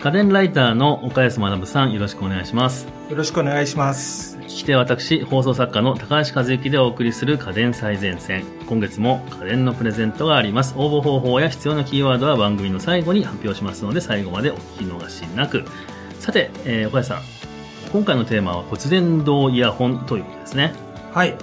家電ライターの岡安学さん、よろしくお願いします。よろしくお願いします。聞き手は私、放送作家の高橋和之でお送りする家電最前線。今月も家電のプレゼントがあります。応募方法や必要なキーワードは番組の最後に発表しますので、最後までお聞き逃しなく。さて、えー、岡安さん。今回のテーマは骨伝導イヤホンということですね。はい。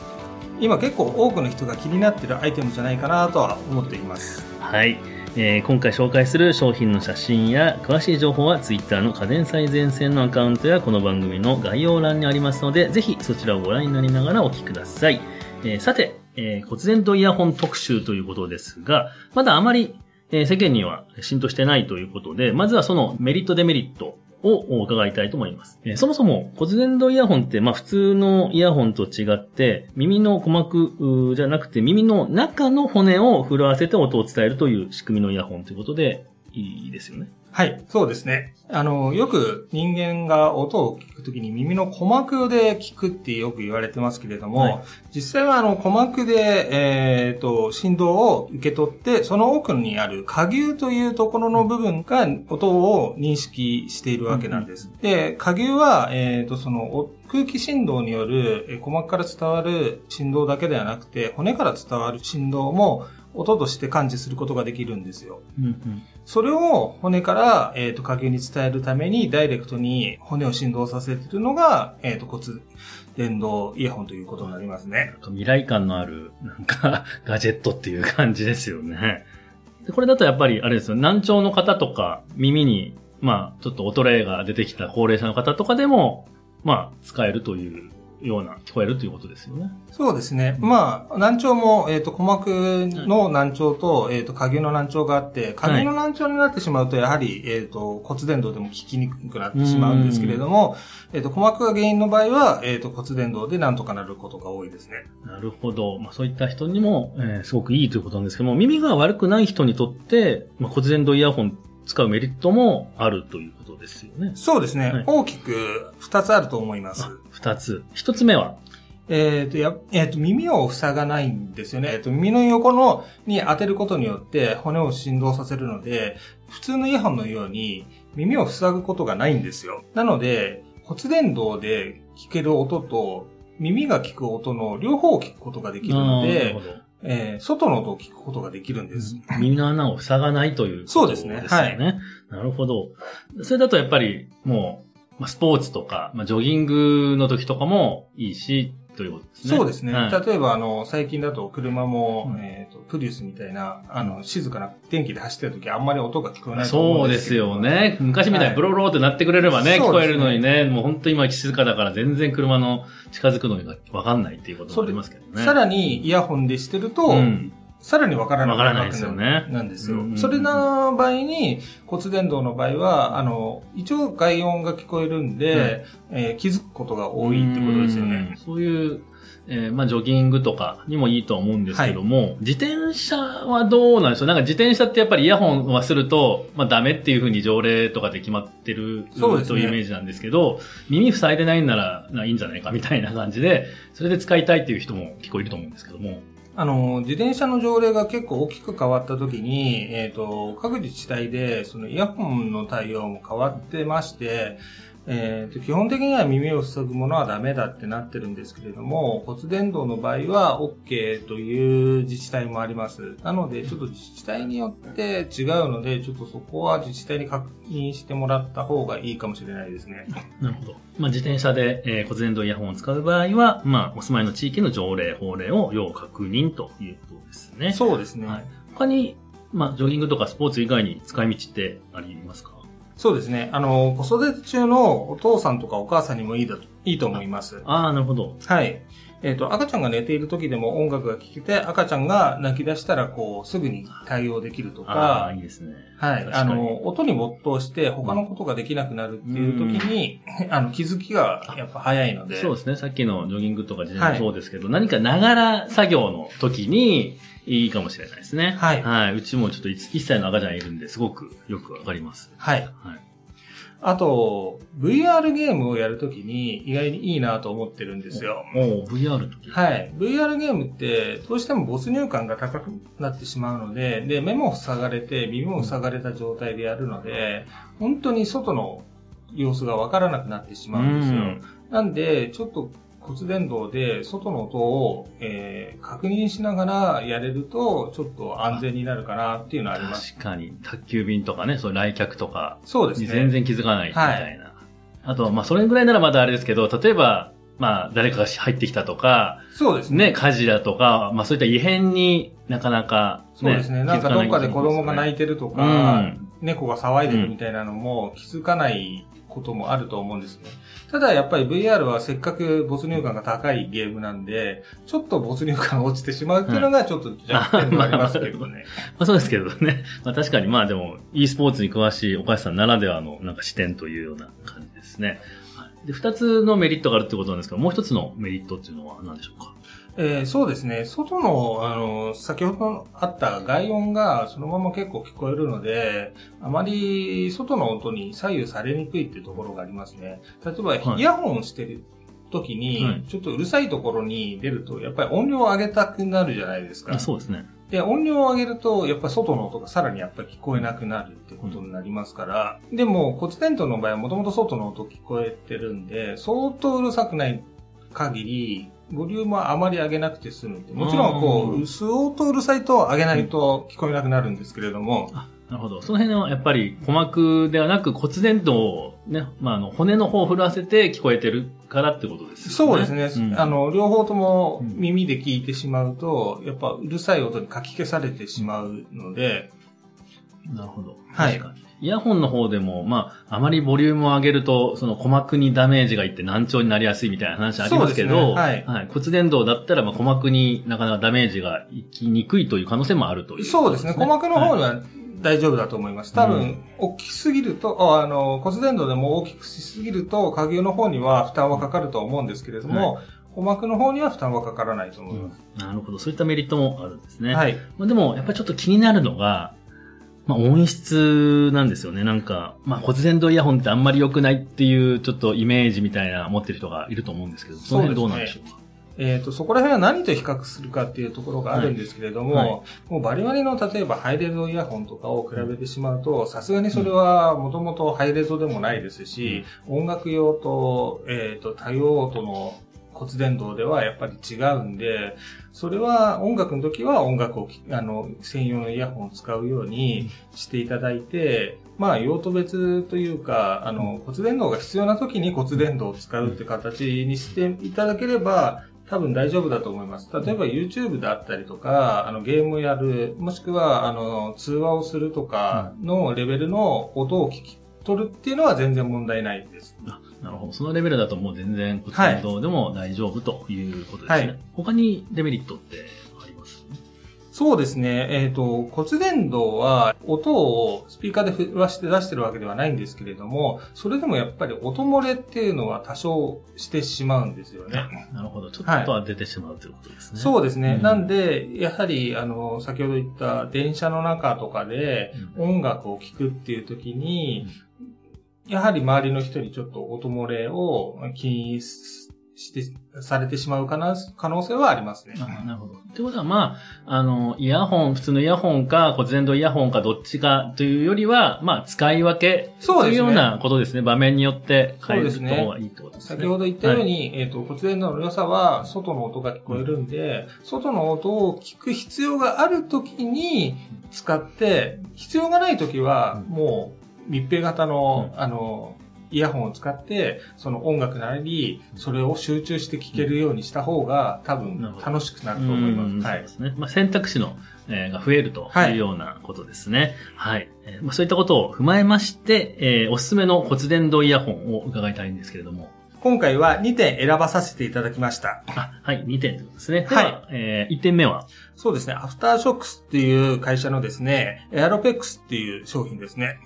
今結構多くの人が気になっているアイテムじゃないかなとは思っています。はい。えー今回紹介する商品の写真や詳しい情報は Twitter の家電最前線のアカウントやこの番組の概要欄にありますので、ぜひそちらをご覧になりながらお聞きください。えーさて、えー骨然とイヤホン特集ということですが、まだあまり、え世間には浸透してないということで、まずはそのメリットデメリットを伺いたいと思います。えーそもそも骨伝導イヤホンって、まあ普通のイヤホンと違って、耳の鼓膜じゃなくて耳の中の骨を震わせて音を伝えるという仕組みのイヤホンということで、いいですよね。はい、そうですね。あの、よく人間が音を聞くときに耳の鼓膜で聞くってよく言われてますけれども、はい実際はあの鼓膜で、えっ、と、振動を受け取って、その奥にある下牛というところの部分が音を認識しているわけなんです。で、下牛は、えっ、と、そのお空気振動によるえー鼓膜から伝わる振動だけではなくて、骨から伝わる振動も音として感知することができるんですよ。うんうんそれを骨から、えっ、と、下牛に伝えるために、ダイレクトに骨を振動させているのが、えっ、と、骨伝導イヤホンということになりますね。未来感のある、なんか、ガジェットっていう感じですよね。でこれだとやっぱり、あれですよ、難聴の方とか、耳に、まあ、ちょっと衰えが出てきた高齢者の方とかでも、まあ、使えるというような、聞こえるということですよね。そうですね。まあ、難聴も、えっ、と、鼓膜の難聴と、えっ、と、下牛の難聴があって、下牛の難聴になってしまうと、やはり、えっ、と、骨伝導でも聞きにくくなってしまうんですけれども、えっ、と、鼓膜が原因の場合は、えっ、と、骨伝導でなんとかなることが多いですね。なるほど。まあ、そういった人にも、えーすごくいいということなんですけども、耳が悪くない人にとって、まあ、骨伝導イヤホン使うメリットもあるということですよね。そうですね。はい大きく二つあると思います。あ二つ。一つ目は、えっ、と、や、えっ、と、耳を塞がないんですよね。えっ、と、耳の横の、に当てることによって骨を振動させるので、普通のイヤホンのように耳を塞ぐことがないんですよ。なので、骨伝導で聞ける音と耳が聞く音の両方を聞くことができるのでえー外の音を聞くことができるんです。耳の穴を塞がないということそうですねですよね。なるほど。それだとやっぱりもう、まあ、スポーツとか、まあ、ジョギングの時とかもいいし、ということですね。そうですね。はい例えば、あの、最近だと車も、うんえっ、と、プリウスみたいな、あの、静かな電気で走ってる時あんまり音が聞こえないと思そううんですよね。昔みたいにブロローって鳴ってくれればね、聞こえるのにね、もう本当今静かだから全然車の近づくのがわかんないっていうこともありますけどね。さらにイヤホンでしてると、うん。さらにわからなくないですよね。なんですよ。うんうんう。んそれの場合に、骨伝導の場合は、あの、一応外音が聞こえるんで、えー気づくことが多いってことですようん。ね。そういう、えーまあ、ジョギングとかにもいいとは思うんですけども、自転車はどうなんでしょう？なんか自転車ってやっぱりイヤホンはすると、まあ、ダメっていうふうに条例とかで決まってるそうですね。というイメージなんですけど、耳塞いでないんならないいんじゃないかみたいな感じで、それで使いたいっていう人も結構いると思うんですけども。あの、自転車の条例が結構大きく変わった時に、えっ、と、各自治体で、そのイヤホンの対応も変わってまして、えーと基本的には耳を塞ぐものはダメだってなってるんですけれども、骨伝導の場合は OK という自治体もあります。なので、ちょっと自治体によって違うので、ちょっとそこは自治体に確認してもらった方がいいかもしれないですね。なるほど。まあ、自転車で、えー骨伝導イヤホンを使う場合は、まあ、お住まいの地域の条例、法令を要確認ということですね。そうですね。はい。他に、まあ、ジョギングとかスポーツ以外に使い道ってありますか？そうですね。あの、子育て中のお父さんとかお母さんにもいいだと、いいと思います。ああ、なるほど。はい。えっ、と、赤ちゃんが寝ている時でも音楽が聴けて、赤ちゃんが泣き出したら、こう、すぐに対応できるとああ、かい、いですね。はい。あの、音に没頭して他のことができなくなるっていう時に、あの、気づきがやっぱ早いので。そうですね。さっきのジョギングとか自転車もそうですけど、何かながら作業の時にいいかもしれないですね。はいはい。うちもちょっと 1, 歳の赤ちゃんいるんで、すごくよくわかります。はい。はい。あと、VR ゲームをやるときに意外にいいなと思ってるんですよ。おお VR の時？はい。VR ゲームって、どうしても没入感が高くなってしまうので、で、目も塞がれて、耳も塞がれた状態でやるので、本当に外の様子がわからなくなってしまうんですよ。うんなんで、ちょっと骨伝導で外の音を、えー確認しながらやれると、ちょっと安全になるかなっていうのはあります。確かに、宅急便とかね、そういう来客とかにそうですね。全然気づかないみたいな。あとは、まあ、それぐらいならまだあれですけど、例えば、まあ、誰かが入ってきたとか、そうですね。ね、火事だとか、まあ、そういった異変になかなか、そうですね。なんかどっかで子供が泣いててるとうかん、猫が騒いでるみたいなのも気づかないこともあると思うんですね。ただやっぱり VR はせっかく没入感が高いゲームなんで、ちょっと没入感が落ちてしまうっていうのがちょっと弱点ではありますけどね。まあ、そうですけどね。まあ、確かに、まあ、でも、e スポーツに詳しい岡橋さんならではの、なんか視点というような感じですね。はいで、二つのメリットがあるってことなんですけど、もう一つのメリットっていうのは何でしょうか？えーそうですね。外の、あの、先ほどあった外音がそのまま結構聞こえるので、あまり外の音に左右されにくいっていうところがありますね。例えば、はいイヤホンしてる時に、はいちょっとうるさいところに出ると、やっぱり音量を上げたくなるじゃないですか。あそうですね。で、音量を上げると、やっぱり外の音がさらにやっぱり聞こえなくなるってことになりますから、でも骨伝導の場合はもともと外の音聞こえてるんで、相当うるさくない限り、ボリュームはあまり上げなくて済むんで、もちろんこう相当うるさいと上げないと聞こえなくなるんですけれども、あ、なるほど。その辺はやっぱり鼓膜ではなく骨伝導をね、まあ、あの、骨の方を震わせて聞こえてるからってことですよね。そうですね、うんあの、両方とも耳で聞いてしまうと、やっぱうるさい音にかき消されてしまうので、なるほど。はい確かに。イヤホンの方でも、まあ、あまりボリュームを上げると、その鼓膜にダメージがいって難聴になりやすいみたいな話ありますけど、そうですねはい骨伝導だったら、まあ、鼓膜になかなかダメージがいきにくいという可能性もあるという、そうですね。鼓膜の方にはは大丈夫だと思います。多分、うん大きすぎると、ああの、骨伝導でも大きくしすぎると、下牛の方には負担はかかると思うんですけれども、鼓膜の方には負担はかからないと思います。なるほど。そういったメリットもあるんですね。はい。まあ、でも、やっぱりちょっと気になるのが、まあ、音質なんですよね。なんか、まあ、骨伝導イヤホンってあんまり良くないっていう、ちょっとイメージみたいな持ってる人がいると思うんですけど、その辺どうなんでしょうか？えっ、と、そこら辺は何と比較するかっていうところがあるんですけれども、はいはもうバリバリの例えばハイレゾイヤホンとかを比べてしまうと、さすがにそれはもともとハイレゾでもないですし、音楽用と、えっ、と、多用音の骨伝導ではやっぱり違うんで、それは音楽の時は音楽をきあの、専用のイヤホンを使うようにしていただいて、まあ、用途別というか、あの、骨伝導が必要な時に骨伝導を使うって形にしていただければ、多分大丈夫だと思います。例えば YouTube だったりとか、あのゲームをやる、もしくはあの通話をするとかのレベルの音を聞き取るっていうのは全然問題ないです。あなるほど。そのレベルだともう全然骨伝導でも大丈夫ということですね。はい他にデメリットってあります？そうですね。えっ、と、骨伝導は音をスピーカーで振らして出してるわけではないんですけれども、それでもやっぱり音漏れっていうのは多少してしまうんですよね。なるほど。ちょっとは出てしまうということですね。そうですね。うんなんで、やはり、あの、先ほど言った電車の中とかで音楽を聴くっていう時に、やはり周りの人にちょっと音漏れを気にして、されてしまうかな可能性はありますね。あなるほど。ってことは、まあ、あの、イヤホン、普通のイヤホンか骨伝導イヤホンかどっちかというよりは、まあ、使い分けそうですねというようなことですね。場面によって変えるそうですね方がいいってことですね。先ほど言ったように、えっ、と、骨伝導の良さは、外の音が聞こえるんで、外の音を聞く必要があるときに使って、必要がないときは、もう密閉型の、あの、イヤホンを使って、その音楽なり、それを集中して聴けるようにした方が、多分楽しくなると思いうんます。はいそうで。すね。まあ、選択肢の、えーが増えるとはいいうようなことですね。はい。えーまあ、そういったことを踏まえまして、えーおすすめの骨伝導イヤホンを伺いたいんですけれども。今回は2点選ばさせていただきました。あ、はい、2点ですね。ではいは、え1点目は、そうですね、アフターショックスっていう会社のですね、エアロペックスっていう商品ですね。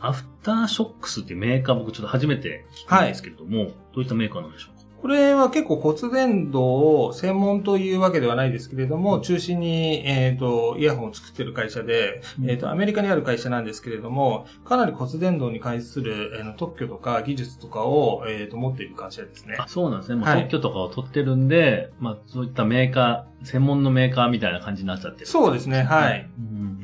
アフターショックスっていうメーカー僕ちょっと初めて聞くんですけれども、どういったメーカーなんでしょうか？これは結構骨伝導を専門というわけではないですけれども、中心に、えっ、と、イヤホンを作ってる会社で、えっ、と、アメリカにある会社なんですけれども、かなり骨伝導に関する、えー特許とか技術とかを、えっ、と、持っている会社ですね。あ、そうなんですね。もうはい特許とかを取ってるんで、まあ、そういったメーカー、専門のメーカーみたいな感じになっちゃってる。そうですね、はい。うん。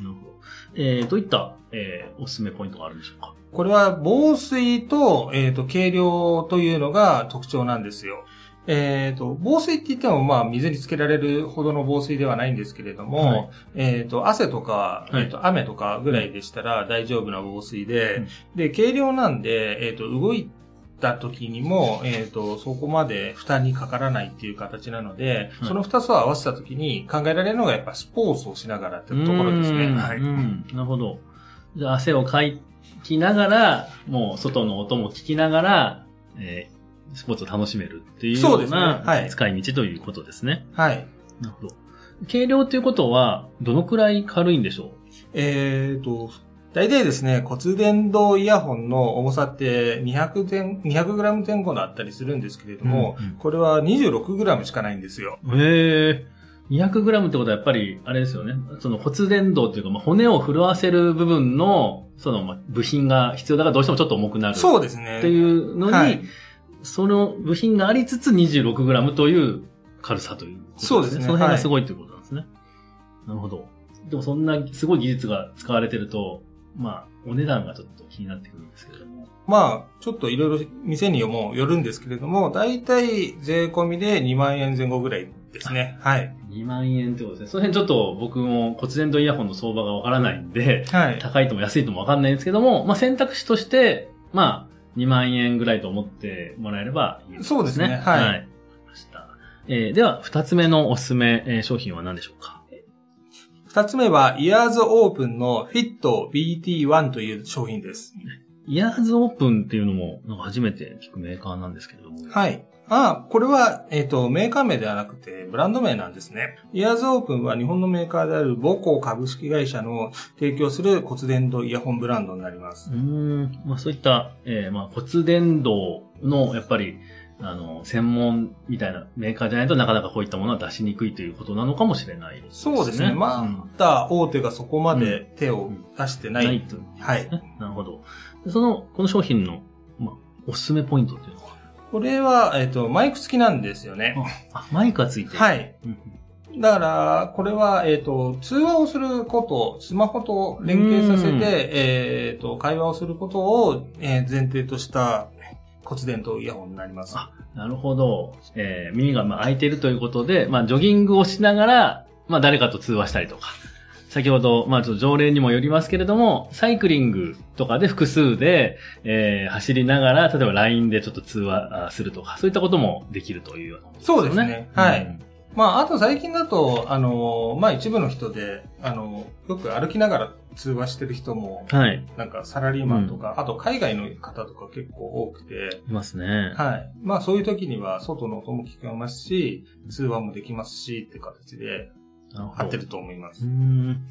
えー、どういった、えー、おすすめポイントがあるんでしょうか？これは防水と、えっ、と、軽量というのが特徴なんですよ。えっ、と、防水って言っても、まあ、水につけられるほどの防水ではないんですけれども、はい。えっ、と、汗とか、はい。えっ、と、雨とかぐらいでしたら大丈夫な防水で、うん。で、軽量なんで、えっ、と、動いた時にも、えっ、と、そこまで負担にかからないっていう形なので、はいその二つを合わせた時に考えられるのがやっぱスポーツをしながらっていうところですね。うんはい。うんなるほど。じゃあ、汗をかきながら、もう外の音も聞きながら、えースポーツを楽しめるっていうようそうですねなはい使い道ということですね。はい。なるほど。軽量っていうことは、どのくらい軽いんでしょえーと、大体ですね、骨伝導イヤホンの重さって200前、200グラム前後だったりするんですけれども、うんうんこれは26グラムしかないんですよ。うへえ。200グラムってことはやっぱり、あれですよね。その骨伝導というか、まあ、骨を震わせる部分の、その、まあ、部品が必要だからどうしてもちょっと重くなる。そうですね。っていうのに、はいその部品がありつつ 26g という軽さというね。そうですねその辺がすごいということなんですね。なるほど。でもそんなすごい技術が使われてると、まあ、お値段がちょっと気になってくるんですけれども。まあ、ちょっといろいろ店にもよるんですけれども、大体税込みで2万円前後ぐらいですね。はい。2万円ってことですね。その辺ちょっと僕も骨伝導イヤホンの相場がわからないんで、はい。高いとも安いともわかんないんですけども、まあ選択肢として、まあ、2万円ぐらいと思ってもらえればいいですね。そうですねはいわかりました。えーでは、二つ目のおすすめ、えー商品は何でしょうか？二つ目は、イヤーズオープンの Fit BT1 という商品です。イヤーズオープンっていうのも、なんか初めて聞くメーカーなんですけれども。はい。あ、これは、えっ、と、メーカー名ではなくて、ブランド名なんですね。イヤーズオープンは日本のメーカーである母校株式会社の提供する骨伝導イヤホンブランドになりますう。ーん。まあそういった、えーまあ骨伝導の、やっぱり、あの、専門みたいなメーカーじゃないとなかなかこういったものは出しにくいということなのかもしれないですね。そうですね。まだ大手がそこまで手を出してない。ないということはい。なるほど。でその、この商品の、まあ、おすすめポイントっていうのは？これは、えっ、と、マイク付きなんですよね。あ、マイクがついてる。。はいい。うんだから、これは、えっ、と、通話をすること、スマホと連携させうんて、えっ、と、会話をすることを、えー前提とした骨伝導イヤホンになります。あなるほど。えー耳がまあ開いているということで、まあ、ジョギングをしながら、まあ、誰かと通話したりとか。先ほど、まあ、ちょっと条例にもよりますけれども、サイクリングとかで複数で、えー走りながら、例えば LINE でちょっと通話あするとか、そういったこともできるというようなことそうですねはいうんまあ、あと最近だと、あの、まあ一部の人で、あの、よく歩きながら通話してる人も、はい。なんかサラリーマンとか、あと海外の方とか結構多くて、いますね。はい。まあそういう時には外の音も聞こえますし、通話もできますしって形で合ってると思います。ん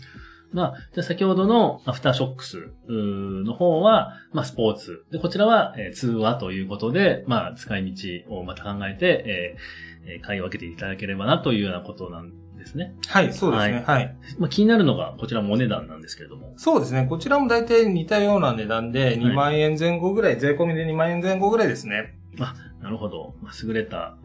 まあ、じゃあ先ほどのアフターショックスの方は、まあ、スポーツ。で、こちらは、えー通話ということで、まあ、使い道をまた考えて、えーえー買い分けていただければなというようなことなんですね。はい、そうですね。ははい。まあ、気になるのが、こちらもお値段なんですけれども。そうですね。こちらも大体似たような値段で2万円前後ぐらい、税込みで2万円前後ぐらいですね。なるほど。まあ、優れた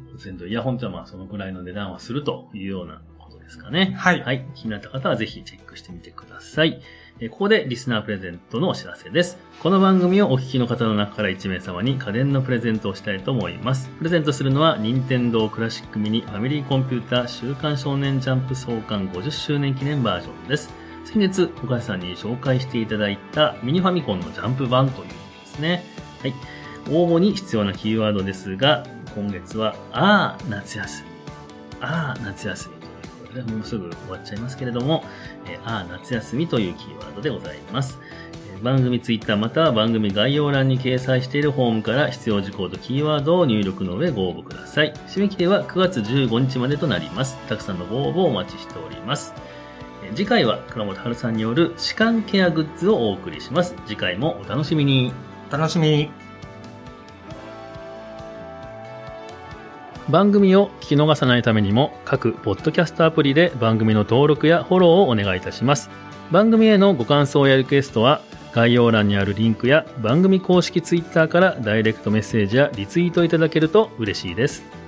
イヤホンというのは、まあ、そのぐらいの値段はするというようなですかね。はい。はい。気になった方はぜひチェックしてみてください。えーここでリスナープレゼントのお知らせです。この番組をお聞きの方の中から1名様に家電のプレゼントをしたいと思います。プレゼントするのは、任天堂クラシックミニファミリーコンピューター週刊少年ジャンプ創刊50周年記念バージョンです。先月、岡橋さんに紹介していただいたミニファミコンのジャンプ版というものですね。はい。応募に必要なキーワードですが、今月は、あー、夏休み。あー、夏休みことで、もうすぐ終わっちゃいますけれども、えーあー、夏休みというキーワードでございます。え番組ツイッターまたは番組概要欄に掲載しているフォームから必要事項とキーワードを入力の上ご応募ください。締め切りは9月15日までとなります。たくさんのご応募をお待ちしております。え次回は倉本春さんによる歯間ケアグッズをお送りします。次回もお楽しみに。お楽しみに。番組を聞き逃さないためにも各ポッドキャストアプリで番組の登録やフォローをお願いいたします。番組へのご感想やリクエストは概要欄にあるリンクや番組公式ツイッターからダイレクトメッセージやリツイートいただけると嬉しいです。